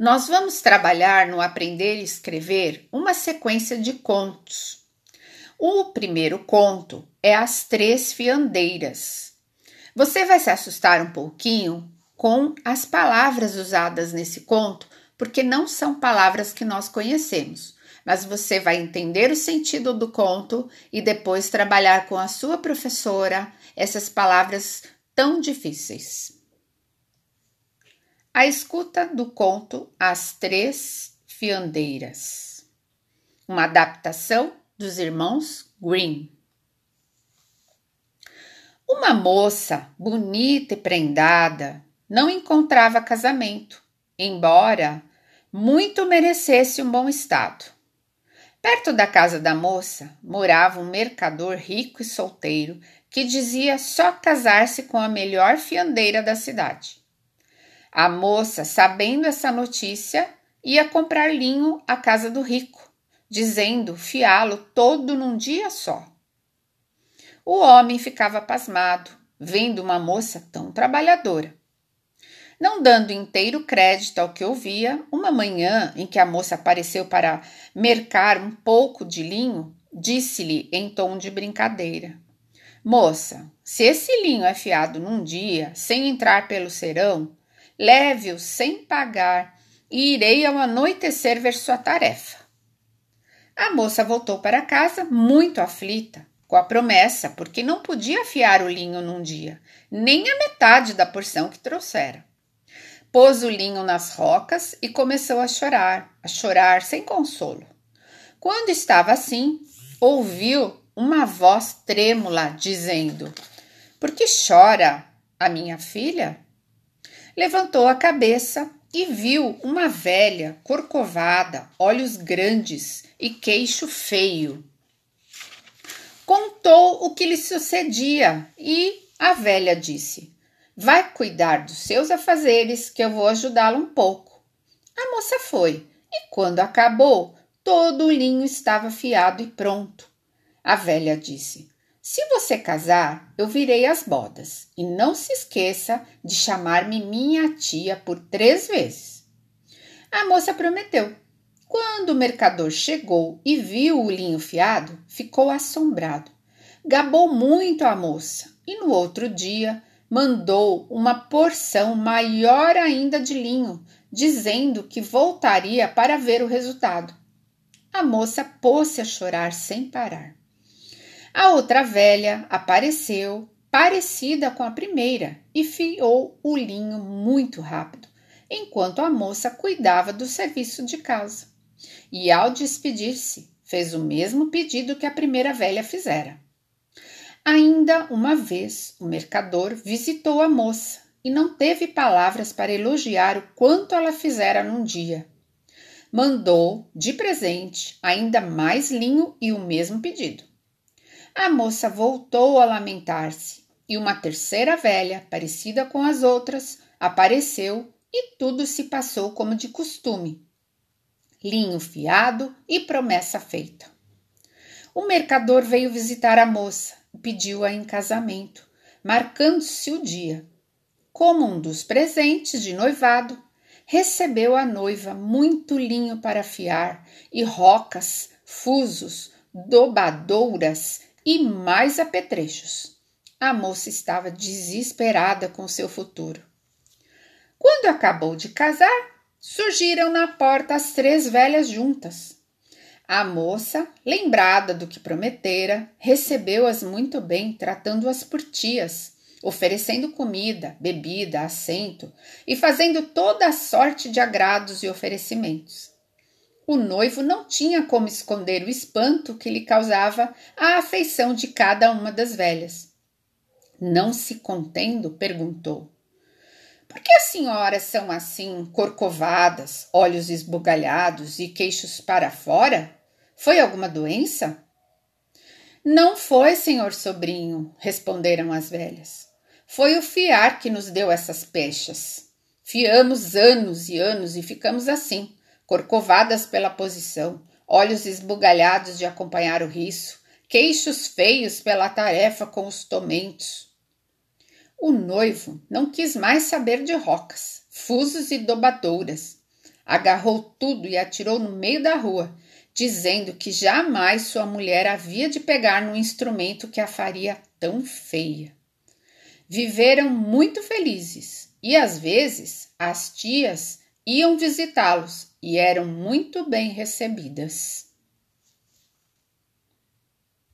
Nós vamos trabalhar no aprender e escrever uma sequência de contos. O primeiro conto é As Três Fiandeiras. Você vai se assustar um pouquinho com as palavras usadas nesse conto, porque não são palavras que nós conhecemos, mas você vai entender o sentido do conto e depois trabalhar com a sua professora essas palavras tão difíceis. A escuta do conto As Três Fiandeiras, uma adaptação dos irmãos Green. Uma moça bonita e prendada não encontrava casamento, embora muito merecesse um bom estado. Perto da casa da moça morava um mercador rico e solteiro que dizia só casar-se com a melhor fiandeira da cidade. A moça, sabendo essa notícia, ia comprar linho à casa do rico, dizendo fiá-lo todo num dia só. O homem ficava pasmado, vendo uma moça tão trabalhadora. Não dando inteiro crédito ao que ouvia, uma manhã em que a moça apareceu para mercar um pouco de linho, disse-lhe em tom de brincadeira: Moça, se esse linho é fiado num dia, sem entrar pelo serão, leve-o sem pagar e irei ao anoitecer ver sua tarefa. A moça voltou para casa muito aflita, com a promessa, porque não podia afiar o linho num dia, nem a metade da porção que trouxera. Pôs o linho nas rocas e começou a chorar, a chorar sem consolo. Quando estava assim, ouviu uma voz trêmula dizendo: Por que chora a minha filha? Levantou a cabeça e viu uma velha corcovada, olhos grandes e queixo feio. Contou o que lhe sucedia e a velha disse: Vai cuidar dos seus afazeres, que eu vou ajudá-la um pouco. A moça foi, e quando acabou, todo o linho estava afiado e pronto. A velha disse: se você casar, eu virei as bodas. E não se esqueça de chamar-me minha tia por três vezes. A moça prometeu. Quando o mercador chegou e viu o linho fiado, ficou assombrado. Gabou muito a moça e no outro dia mandou uma porção maior ainda de linho, dizendo que voltaria para ver o resultado. A moça pôs-se a chorar sem parar. A outra velha apareceu, parecida com a primeira, e fiou o linho muito rápido, enquanto a moça cuidava do serviço de casa. E ao despedir-se, fez o mesmo pedido que a primeira velha fizera. Ainda uma vez, o mercador visitou a moça e não teve palavras para elogiar o quanto ela fizera num dia. Mandou de presente ainda mais linho e o mesmo pedido. A moça voltou a lamentar-se e uma terceira velha, parecida com as outras, apareceu e tudo se passou como de costume. Linho fiado e promessa feita. O mercador veio visitar a moça e pediu-a em casamento, marcando-se o dia. Como um dos presentes de noivado, recebeu a noiva muito linho para afiar e rocas, fusos, dobadouras e mais apetrechos. A moça estava desesperada com seu futuro. Quando acabou de casar, surgiram na porta as três velhas juntas. A moça, lembrada do que prometera, recebeu-as muito bem, tratando-as por tias, oferecendo comida, bebida, assento e fazendo toda a sorte de agrados e oferecimentos. O noivo não tinha como esconder o espanto que lhe causava a afeição de cada uma das velhas. Não se contendo, perguntou: Por que as senhoras são assim, corcovadas, olhos esbugalhados e queixos para fora? Foi alguma doença? Não foi, senhor sobrinho, responderam as velhas. Foi o fiar que nos deu essas pechas. Fiamos anos e anos e ficamos assim corcovadas pela posição, olhos esbugalhados de acompanhar o riso, queixos feios pela tarefa com os tomentos. O noivo não quis mais saber de rocas, fusos e dobadouras. agarrou tudo e atirou no meio da rua, dizendo que jamais sua mulher havia de pegar no instrumento que a faria tão feia. Viveram muito felizes e às vezes as tias iam visitá-los e eram muito bem recebidas.